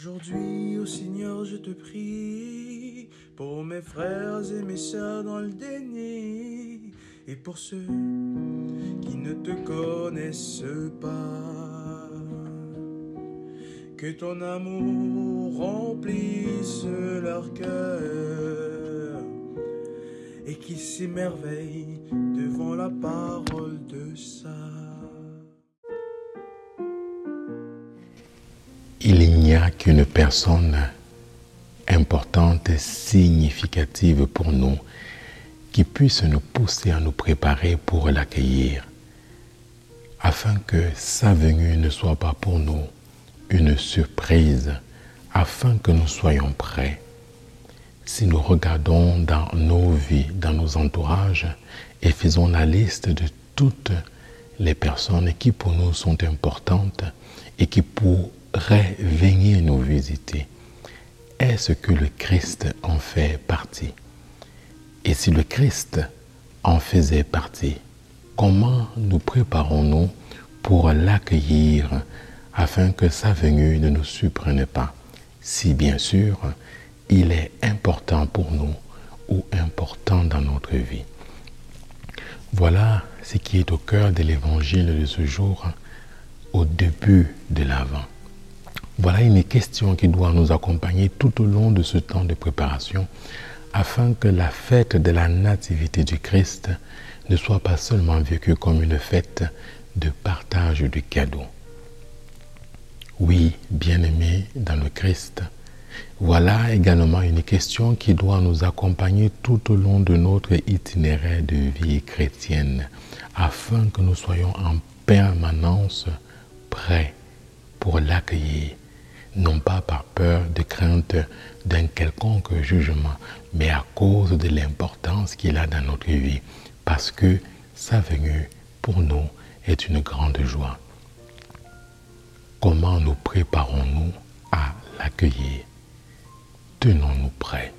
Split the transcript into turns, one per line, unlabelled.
Aujourd'hui, ô Seigneur, je te prie pour mes frères et mes sœurs dans le déni et pour ceux qui ne te connaissent pas. Que ton amour remplisse leur cœur et qu'ils s'émerveillent devant la parole de ça.
Il n'y a qu'une personne importante significative pour nous qui puisse nous pousser à nous préparer pour l'accueillir, afin que sa venue ne soit pas pour nous une surprise, afin que nous soyons prêts. Si nous regardons dans nos vies, dans nos entourages, et faisons la liste de toutes les personnes qui pour nous sont importantes et qui pour venir nous visiter, est-ce que le Christ en fait partie? Et si le Christ en faisait partie, comment nous préparons-nous pour l'accueillir afin que sa venue ne nous surprenne pas? Si bien sûr, il est important pour nous ou important dans notre vie. Voilà ce qui est au cœur de l'évangile de ce jour, au début de. Voilà une question qui doit nous accompagner tout au long de ce temps de préparation afin que la fête de la nativité du Christ ne soit pas seulement vécue comme une fête de partage du cadeau. Oui, bien-aimés dans le Christ, voilà également une question qui doit nous accompagner tout au long de notre itinéraire de vie chrétienne afin que nous soyons en permanence prêts pour l'accueillir non pas par peur de crainte d'un quelconque jugement, mais à cause de l'importance qu'il a dans notre vie, parce que sa venue pour nous est une grande joie. Comment nous préparons-nous à l'accueillir? Tenons-nous prêts.